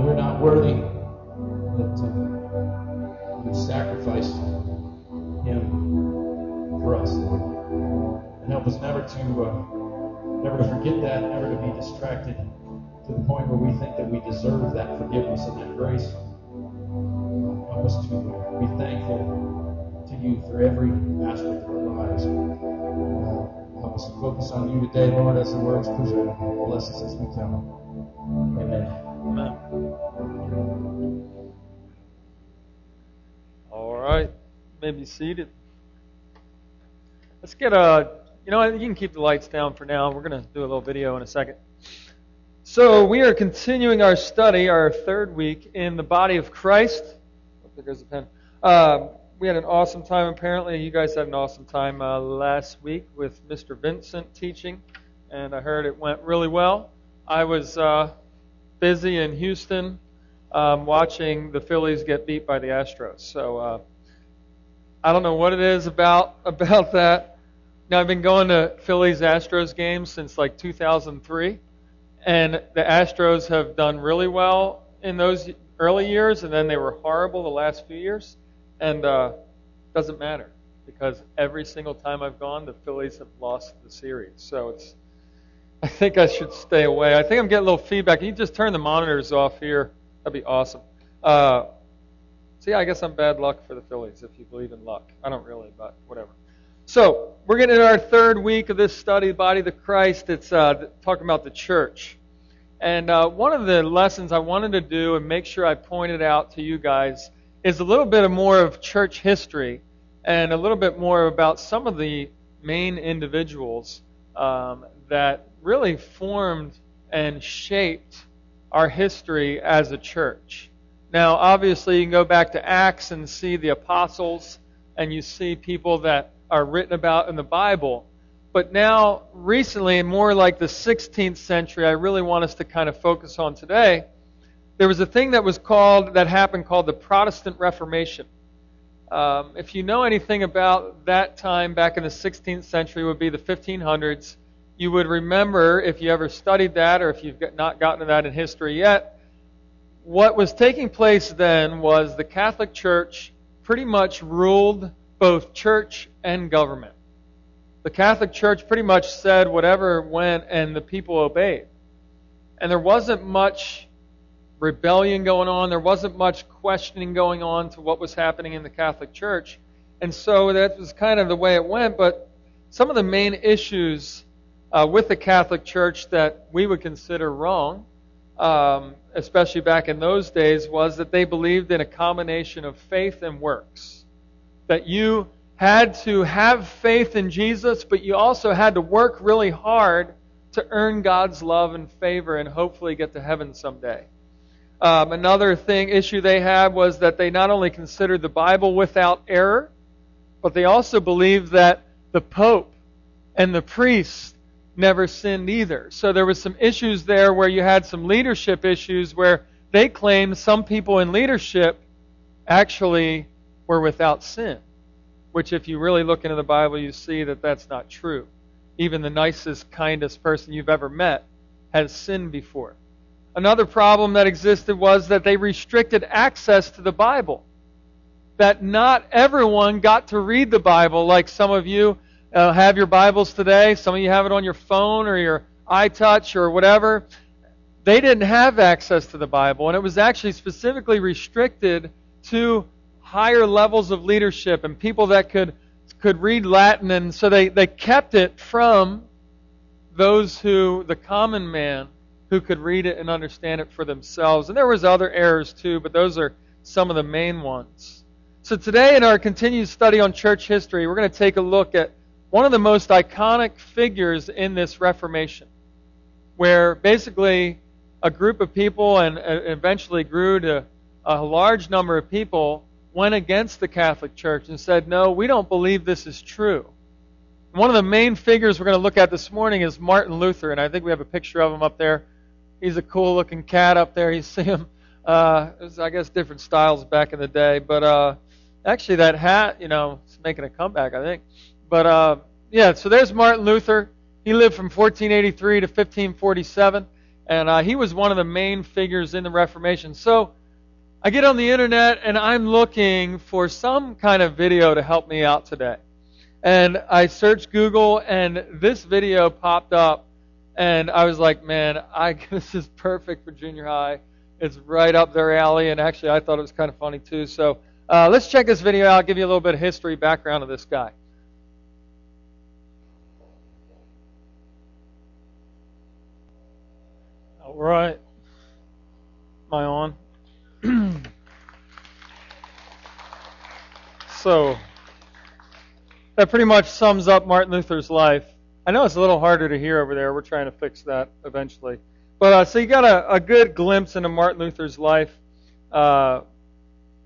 we're not worthy, that uh, you sacrificed Him for us. And help us never to uh, never to forget that, never to be distracted to the point where we think that we deserve that forgiveness and that grace. Help us to be thankful to you for every aspect of our lives. Uh, Help us to focus on you today, Lord, as the words present. Bless us as we. Amen. Amen. Be seated. Let's get a, you know, you can keep the lights down for now. We're going to do a little video in a second. So we are continuing our study, our third week in the body of Christ. Oh, there goes the pen. Um, we had an awesome time. Apparently, you guys had an awesome time uh, last week with Mr. Vincent teaching, and I heard it went really well. I was uh, busy in Houston um, watching the Phillies get beat by the Astros. So uh, I don't know what it is about about that. Now I've been going to Phillies Astros games since like 2003, and the Astros have done really well in those early years, and then they were horrible the last few years. And uh, doesn't matter because every single time I've gone, the Phillies have lost the series. So it's. I think I should stay away. I think I'm getting a little feedback. Can you just turn the monitors off here? That'd be awesome. Uh, see, I guess I'm bad luck for the Phillies if you believe in luck. I don't really, but whatever. So we're getting into our third week of this study, Body of the Christ. It's uh, talking about the church. And uh, one of the lessons I wanted to do and make sure I pointed out to you guys is a little bit more of church history and a little bit more about some of the main individuals um, that really formed and shaped our history as a church. Now, obviously, you can go back to Acts and see the apostles, and you see people that are written about in the Bible. But now, recently, more like the 16th century, I really want us to kind of focus on today there was a thing that was called that happened called the Protestant Reformation. Um, if you know anything about that time back in the 16th century, would be the 1500s. You would remember if you ever studied that, or if you've not gotten to that in history yet. What was taking place then was the Catholic Church pretty much ruled both church and government. The Catholic Church pretty much said whatever went, and the people obeyed. And there wasn't much rebellion going on. There wasn't much questioning going on to what was happening in the Catholic Church. And so that was kind of the way it went. But some of the main issues uh, with the Catholic Church that we would consider wrong, um, especially back in those days, was that they believed in a combination of faith and works. That you had to have faith in Jesus, but you also had to work really hard to earn God's love and favor and hopefully get to heaven someday. Um, another thing issue they had was that they not only considered the Bible without error, but they also believed that the Pope and the priests never sinned either. So there was some issues there where you had some leadership issues where they claimed some people in leadership actually were without sin. Which, if you really look into the Bible, you see that that's not true. Even the nicest, kindest person you've ever met has sinned before. Another problem that existed was that they restricted access to the Bible. That not everyone got to read the Bible like some of you uh, have your Bibles today. Some of you have it on your phone or your iTouch or whatever. They didn't have access to the Bible, and it was actually specifically restricted to higher levels of leadership and people that could could read Latin, and so they, they kept it from those who, the common man, who could read it and understand it for themselves. And there was other errors too, but those are some of the main ones. So today in our continued study on church history, we're going to take a look at one of the most iconic figures in this Reformation, where basically a group of people and eventually grew to a large number of people went against the Catholic Church and said, no, we don't believe this is true. One of the main figures we're going to look at this morning is Martin Luther, and I think we have a picture of him up there he's a cool looking cat up there. You see him. Uh, was, I guess different styles back in the day, but uh, actually that hat, you know, is making a comeback, I think. But uh, yeah, so there's Martin Luther. He lived from 1483 to 1547. And uh, he was one of the main figures in the Reformation. So I get on the internet and I'm looking for some kind of video to help me out today. And I searched Google and this video popped up and I was like, man, I this is perfect for junior high. It's right up their alley, and actually, I thought it was kind of funny too. So uh, let's check this video out. I'll give you a little bit of history, background of this guy. All right. Am I on? so that pretty much sums up Martin Luther's life. I know it's a little harder to hear over there. We're trying to fix that eventually. But uh, so you got a, a, good glimpse into Martin Luther's life. Uh,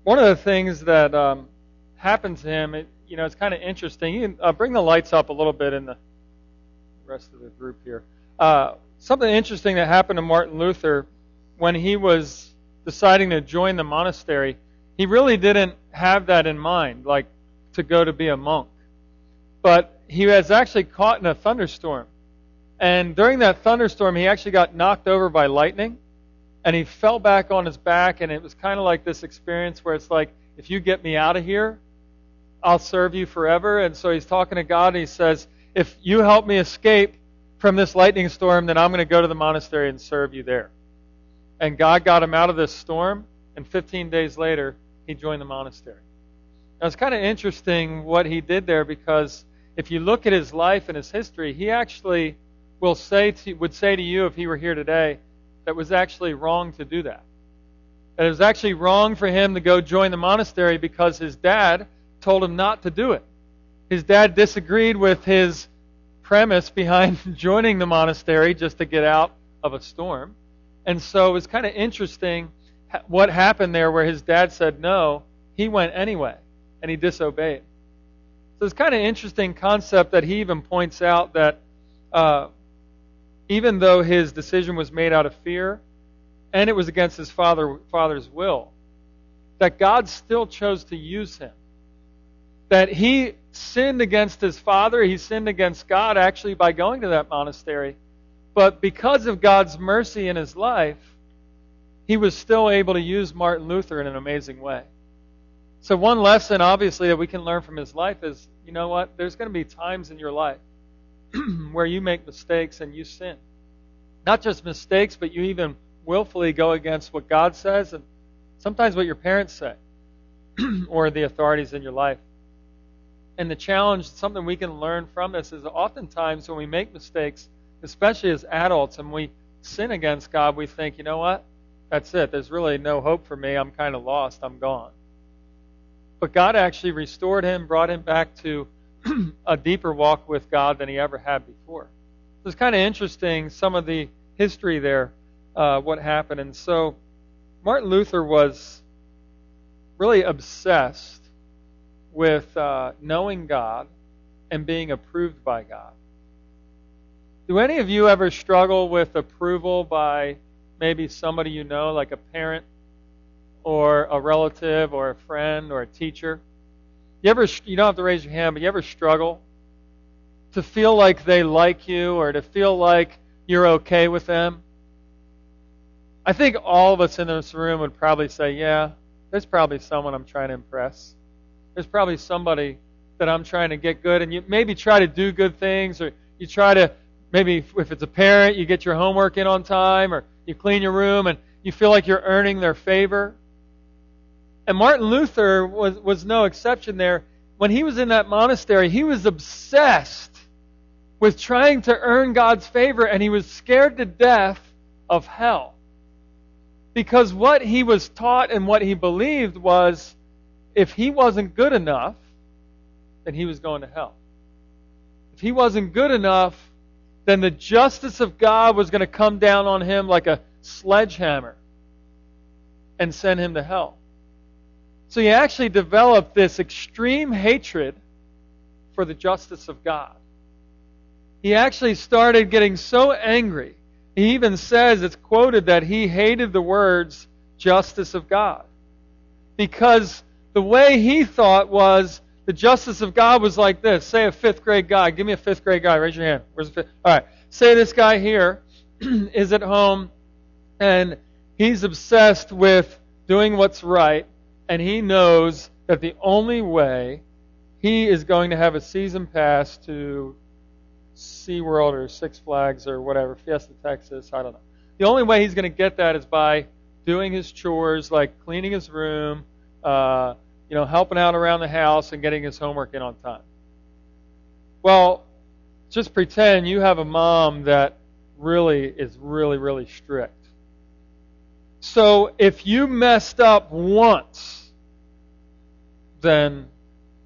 one of the things that um, happened to him, it, you know, it's kind of interesting. You uh, bring the lights up a little bit in the rest of the group here. Something interesting that happened to Martin Luther when he was deciding to join the monastery. He really didn't have that in mind, like to go to be a monk. But he was actually caught in a thunderstorm. And during that thunderstorm, he actually got knocked over by lightning. And he fell back on his back. And it was kind of like this experience where it's like, if you get me out of here, I'll serve you forever. And so he's talking to God and he says, if you help me escape from this lightning storm, then I'm going to go to the monastery and serve you there. And God got him out of this storm. And 15 days later, he joined the monastery. Now, it's kind of interesting what he did there because if you look at his life and his history, he actually will say to, would say to you if he were here today that was actually wrong to do that. That it was actually wrong for him to go join the monastery because his dad told him not to do it. His dad disagreed with his premise behind joining the monastery just to get out of a storm. And so it was kind of interesting what happened there where his dad said no, he went anyway, and he disobeyed. So it's kind of interesting concept that he even points out that uh, even though his decision was made out of fear and it was against his father, father's will, that God still chose to use him. That he sinned against his father, he sinned against God actually by going to that monastery. But because of God's mercy in his life, he was still able to use Martin Luther in an amazing way. So, one lesson, obviously, that we can learn from his life is you know what? There's going to be times in your life where you make mistakes and you sin. Not just mistakes, but you even willfully go against what God says and sometimes what your parents say or the authorities in your life. And the challenge, something we can learn from this, is oftentimes when we make mistakes, especially as adults, and we sin against God, we think, you know what? That's it. There's really no hope for me. I'm kind of lost. I'm gone. But God actually restored him, brought him back to a deeper walk with God than he ever had before. It's kind of interesting some of the history there, uh, what happened. And so Martin Luther was really obsessed with uh, knowing God and being approved by God. Do any of you ever struggle with approval by maybe somebody you know, like a parent or a relative or a friend or a teacher? You ever you don't have to raise your hand, but you ever struggle to feel like they like you or to feel like you're okay with them? I think all of us in this room would probably say, yeah, there's probably someone I'm trying to impress. There's probably somebody that I'm trying to get good and you maybe try to do good things or you try to maybe if it's a parent, you get your homework in on time or you clean your room and you feel like you're earning their favor. And Martin Luther was, was no exception there. When he was in that monastery, he was obsessed with trying to earn God's favor, and he was scared to death of hell. Because what he was taught and what he believed was if he wasn't good enough, then he was going to hell. If he wasn't good enough, then the justice of God was going to come down on him like a sledgehammer and send him to hell. So he actually developed this extreme hatred for the justice of God. He actually started getting so angry. He even says, it's quoted that he hated the words justice of God. Because the way he thought was the justice of God was like this. Say a fifth grade guy. Give me a fifth grade guy. Raise your hand. Where's the fifth? All right. Say this guy here is at home and he's obsessed with doing what's right, and he knows that the only way he is going to have a season pass to SeaWorld or Six Flags or whatever, Fiesta Texas, I don't know. The only way he's going to get that is by doing his chores, like cleaning his room, uh, you know, helping out around the house and getting his homework in on time. Well, just pretend you have a mom that really is really, really strict. So if you messed up once, then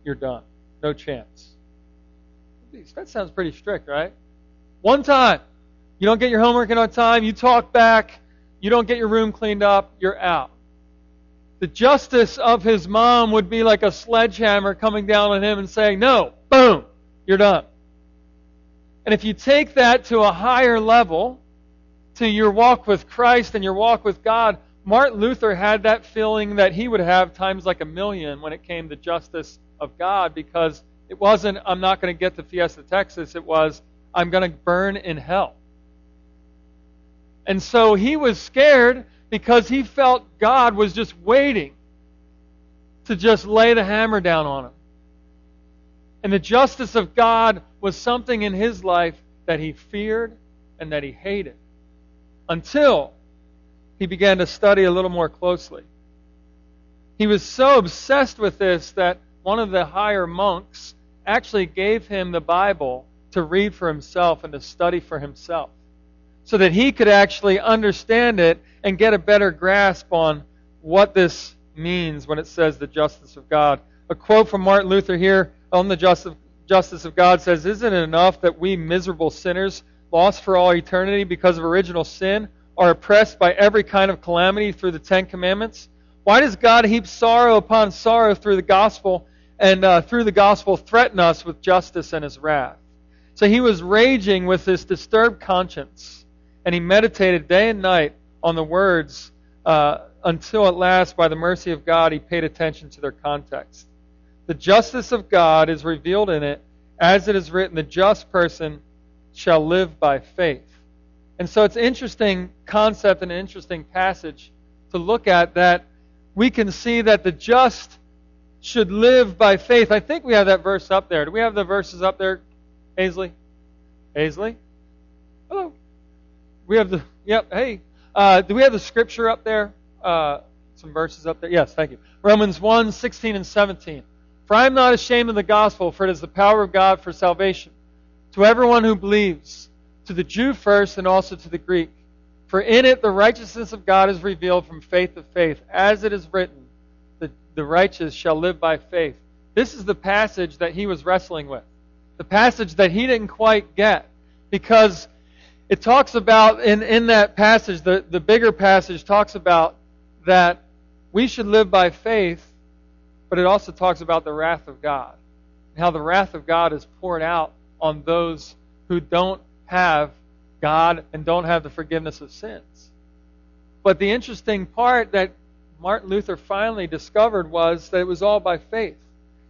you're done. No chance. That sounds pretty strict, right? One time, you don't get your homework in on time, you talk back, you don't get your room cleaned up, you're out. The justice of his mom would be like a sledgehammer coming down on him and saying, No, boom, you're done. And if you take that to a higher level, to your walk with Christ and your walk with God, Martin Luther had that feeling that he would have times like a million when it came to justice of God because it wasn't, I'm not going to get to Fiesta, Texas. It was, I'm going to burn in hell. And so he was scared because he felt God was just waiting to just lay the hammer down on him. And the justice of God was something in his life that he feared and that he hated until he began to study a little more closely. He was so obsessed with this that one of the higher monks actually gave him the Bible to read for himself and to study for himself so that he could actually understand it and get a better grasp on what this means when it says the justice of God. A quote from Martin Luther here on the justice of God says, Isn't it enough that we miserable sinners, lost for all eternity because of original sin, are oppressed by every kind of calamity through the Ten Commandments? Why does God heap sorrow upon sorrow through the gospel and uh, through the gospel threaten us with justice and his wrath? So he was raging with this disturbed conscience, and he meditated day and night on the words uh, until at last, by the mercy of God, he paid attention to their context. The justice of God is revealed in it, as it is written, the just person shall live by faith. And so it's an interesting concept and an interesting passage to look at that we can see that the just should live by faith. I think we have that verse up there. Do we have the verses up there, Aisley? Aisley? Hello. We have the, yep, hey. Uh, do we have the scripture up there? Uh, some verses up there? Yes, thank you. Romans 1, 16 and 17. For I am not ashamed of the gospel, for it is the power of God for salvation to everyone who believes, to the Jew first and also to the Greek. For in it the righteousness of God is revealed from faith to faith, as it is written, the, the righteous shall live by faith. This is the passage that he was wrestling with. The passage that he didn't quite get. Because it talks about, in, in that passage, the, the bigger passage talks about that we should live by faith but it also talks about the wrath of God. And how the wrath of God is poured out on those who don't have God and don't have the forgiveness of sins. But the interesting part that Martin Luther finally discovered was that it was all by faith.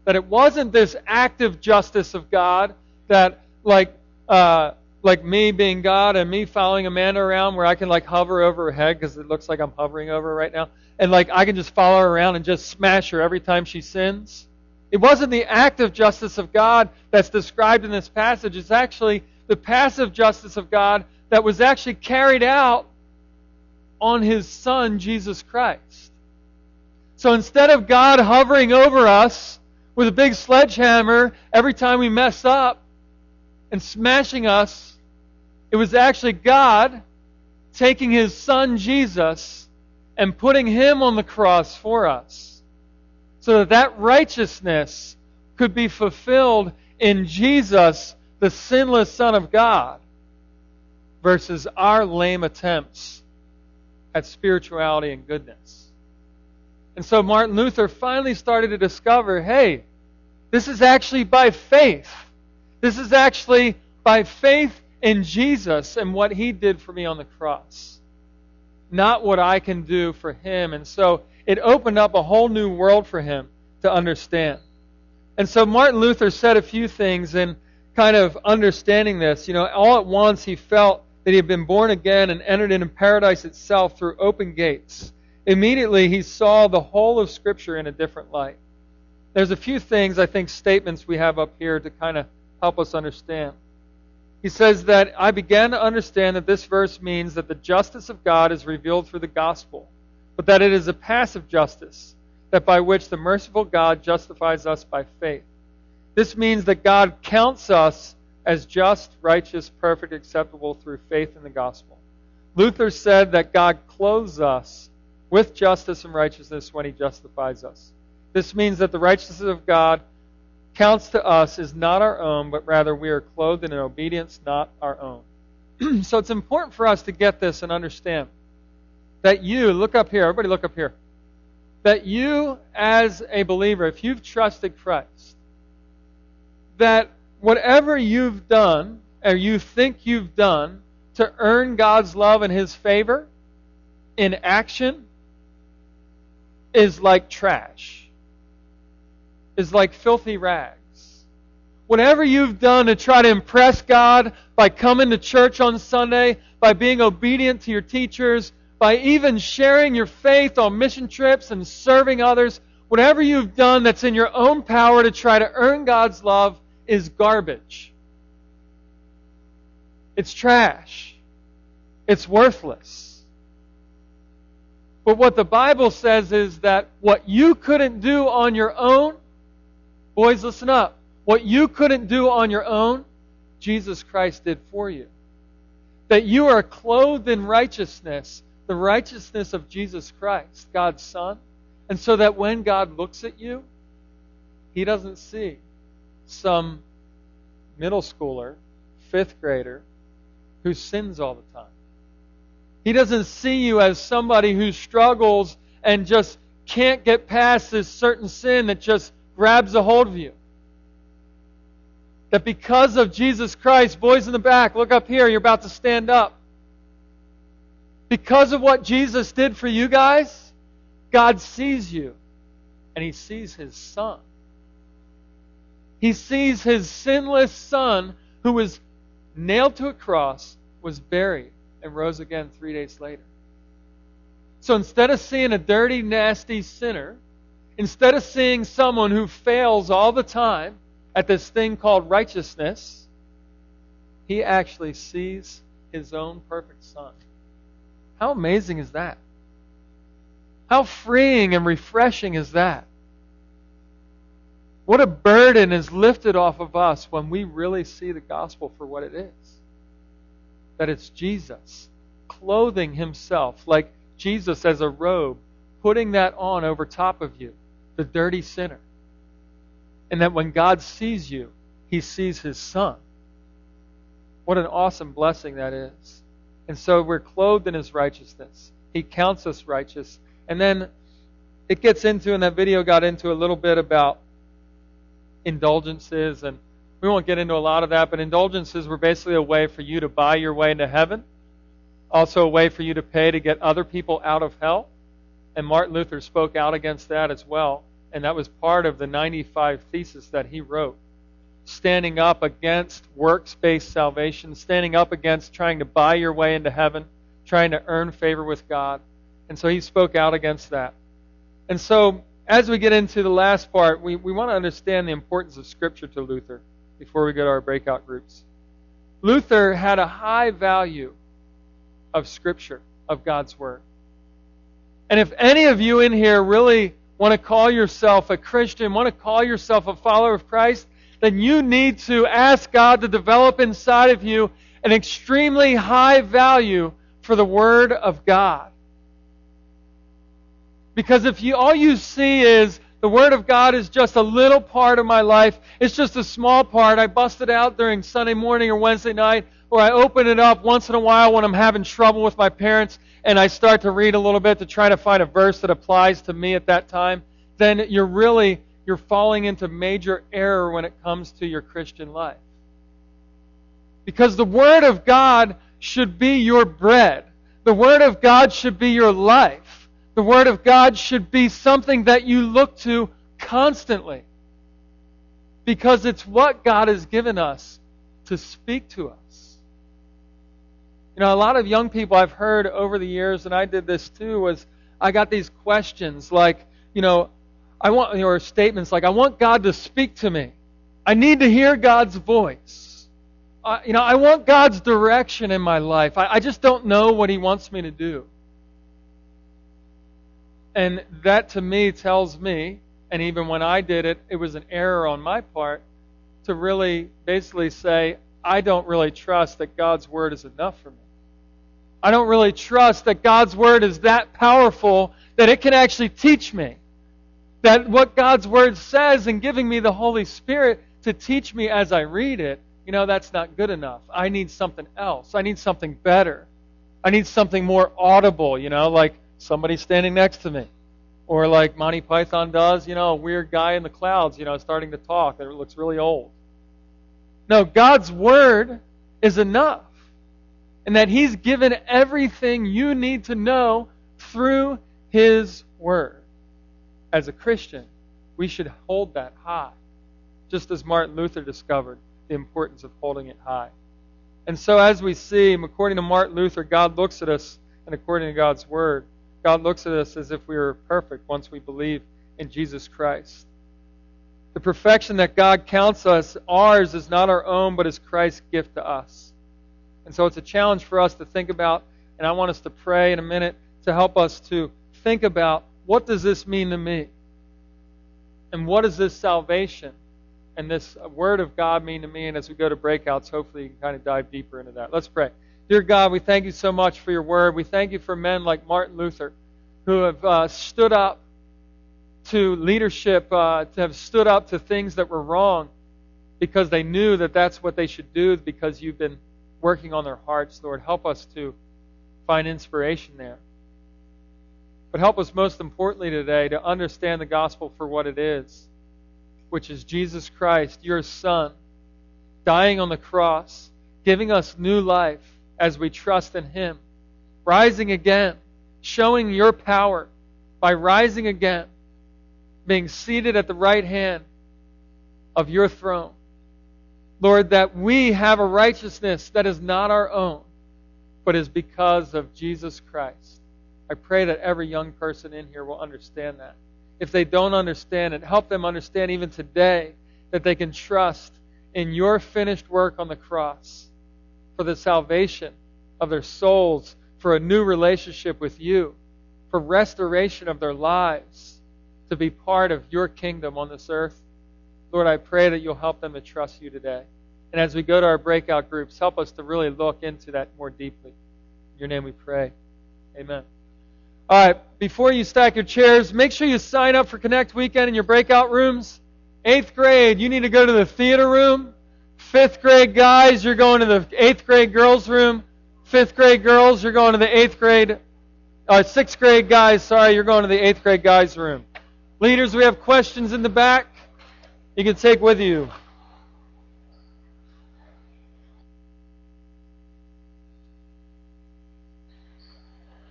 That it wasn't this active justice of God that, like, uh, like me being God and me following Amanda around where I can like hover over her head because it looks like I'm hovering over her right now and like I can just follow her around and just smash her every time she sins. It wasn't the active justice of God that's described in this passage. It's actually the passive justice of God that was actually carried out on his son, Jesus Christ. So instead of God hovering over us with a big sledgehammer every time we mess up and smashing us, it was actually God taking his son Jesus and putting him on the cross for us so that that righteousness could be fulfilled in Jesus, the sinless Son of God, versus our lame attempts at spirituality and goodness. And so Martin Luther finally started to discover hey, this is actually by faith. This is actually by faith in Jesus and what he did for me on the cross not what I can do for him. And so it opened up a whole new world for him to understand. And so Martin Luther said a few things in kind of understanding this. You know, all at once he felt that he had been born again and entered into paradise itself through open gates. Immediately he saw the whole of Scripture in a different light. There's a few things, I think, statements we have up here to kind of help us understand. He says that I began to understand that this verse means that the justice of God is revealed through the gospel, but that it is a passive justice, that by which the merciful God justifies us by faith. This means that God counts us as just, righteous, perfect, acceptable through faith in the gospel. Luther said that God clothes us with justice and righteousness when he justifies us. This means that the righteousness of God counts to us is not our own, but rather we are clothed in an obedience not our own. so it's important for us to get this and understand that you, look up here, everybody look up here, that you as a believer, if you've trusted Christ, that whatever you've done, or you think you've done, to earn God's love and His favor in action is like trash is like filthy rags. Whatever you've done to try to impress God by coming to church on Sunday, by being obedient to your teachers, by even sharing your faith on mission trips and serving others, whatever you've done that's in your own power to try to earn God's love is garbage. It's trash. It's worthless. But what the Bible says is that what you couldn't do on your own, Boys, listen up. What you couldn't do on your own, Jesus Christ did for you. That you are clothed in righteousness, the righteousness of Jesus Christ, God's Son. And so that when God looks at you, he doesn't see some middle schooler, fifth grader, who sins all the time. He doesn't see you as somebody who struggles and just can't get past this certain sin that just grabs a hold of you. That because of Jesus Christ, boys in the back, look up here, you're about to stand up. Because of what Jesus did for you guys, God sees you and He sees His Son. He sees His sinless Son who was nailed to a cross, was buried, and rose again three days later. So instead of seeing a dirty, nasty sinner, Instead of seeing someone who fails all the time at this thing called righteousness, he actually sees his own perfect son. How amazing is that? How freeing and refreshing is that? What a burden is lifted off of us when we really see the gospel for what it is. That it's Jesus clothing himself like Jesus as a robe, putting that on over top of you the dirty sinner. And that when God sees you, he sees his son. What an awesome blessing that is. And so we're clothed in his righteousness. He counts us righteous. And then it gets into, and that video got into a little bit about indulgences, and we won't get into a lot of that, but indulgences were basically a way for you to buy your way into heaven, also a way for you to pay to get other people out of hell. And Martin Luther spoke out against that as well. And that was part of the 95 thesis that he wrote. Standing up against works based salvation, standing up against trying to buy your way into heaven, trying to earn favor with God. And so he spoke out against that. And so, as we get into the last part, we, we want to understand the importance of Scripture to Luther before we go to our breakout groups. Luther had a high value of Scripture, of God's Word. And if any of you in here really want to call yourself a Christian, want to call yourself a follower of Christ, then you need to ask God to develop inside of you an extremely high value for the Word of God. Because if you, all you see is the Word of God is just a little part of my life, it's just a small part. I bust it out during Sunday morning or Wednesday night, or I open it up once in a while when I'm having trouble with my parents and I start to read a little bit to try to find a verse that applies to me at that time, then you're really you're falling into major error when it comes to your Christian life. Because the Word of God should be your bread. The Word of God should be your life. The Word of God should be something that you look to constantly. Because it's what God has given us to speak to us. You know, a lot of young people I've heard over the years, and I did this too, was I got these questions like, you know, I want, or statements like, I want God to speak to me. I need to hear God's voice. You know, I want God's direction in my life. I, I just don't know what He wants me to do. And that to me tells me, and even when I did it, it was an error on my part to really basically say, I don't really trust that God's word is enough for me. I don't really trust that God's word is that powerful that it can actually teach me. That what God's word says and giving me the Holy Spirit to teach me as I read it, you know, that's not good enough. I need something else. I need something better. I need something more audible, you know, like somebody standing next to me. Or like Monty Python does, you know, a weird guy in the clouds, you know, starting to talk it looks really old. No, God's Word is enough. And that He's given everything you need to know through His Word. As a Christian, we should hold that high, just as Martin Luther discovered the importance of holding it high. And so, as we see, according to Martin Luther, God looks at us, and according to God's Word, God looks at us as if we were perfect once we believe in Jesus Christ. The perfection that God counts us ours is not our own, but is Christ's gift to us. And so it's a challenge for us to think about, and I want us to pray in a minute to help us to think about what does this mean to me? And what does this salvation and this word of God mean to me? And as we go to breakouts, hopefully you can kind of dive deeper into that. Let's pray. Dear God, we thank you so much for your word. We thank you for men like Martin Luther who have uh, stood up to leadership, uh, to have stood up to things that were wrong because they knew that that's what they should do because you've been working on their hearts. Lord, help us to find inspiration there. But help us most importantly today to understand the gospel for what it is, which is Jesus Christ, your Son, dying on the cross, giving us new life as we trust in Him, rising again, showing your power by rising again, being seated at the right hand of your throne. Lord, that we have a righteousness that is not our own, but is because of Jesus Christ. I pray that every young person in here will understand that. If they don't understand it, help them understand even today that they can trust in your finished work on the cross for the salvation of their souls, for a new relationship with you, for restoration of their lives, to be part of your kingdom on this earth. Lord, I pray that you'll help them to trust you today. And as we go to our breakout groups, help us to really look into that more deeply. In your name we pray. Amen. All right, before you stack your chairs, make sure you sign up for Connect Weekend in your breakout rooms. Eighth grade, you need to go to the theater room. Fifth grade guys, you're going to the eighth grade girls' room. Fifth grade girls, you're going to the eighth grade, uh, sixth grade guys, sorry, you're going to the eighth grade guys' room. Leaders, we have questions in the back you can take with you.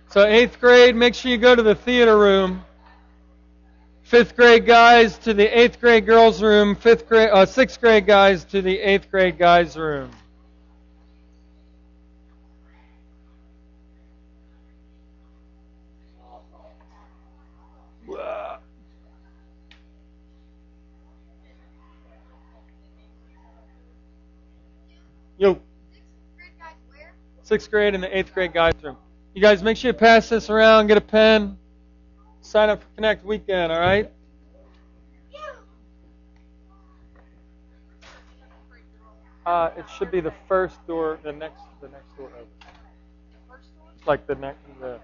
So, eighth grade, make sure you go to the theater room fifth grade guys to the eighth grade girls room, fifth grade, uh, sixth grade guys to the eighth grade guys room. Yo. Sixth grade and the eighth grade guys room. You guys make sure you pass this around, get a pen sign up for Connect Weekend, all right? Uh, it should be the first door, the next, the next door over. Like the next, the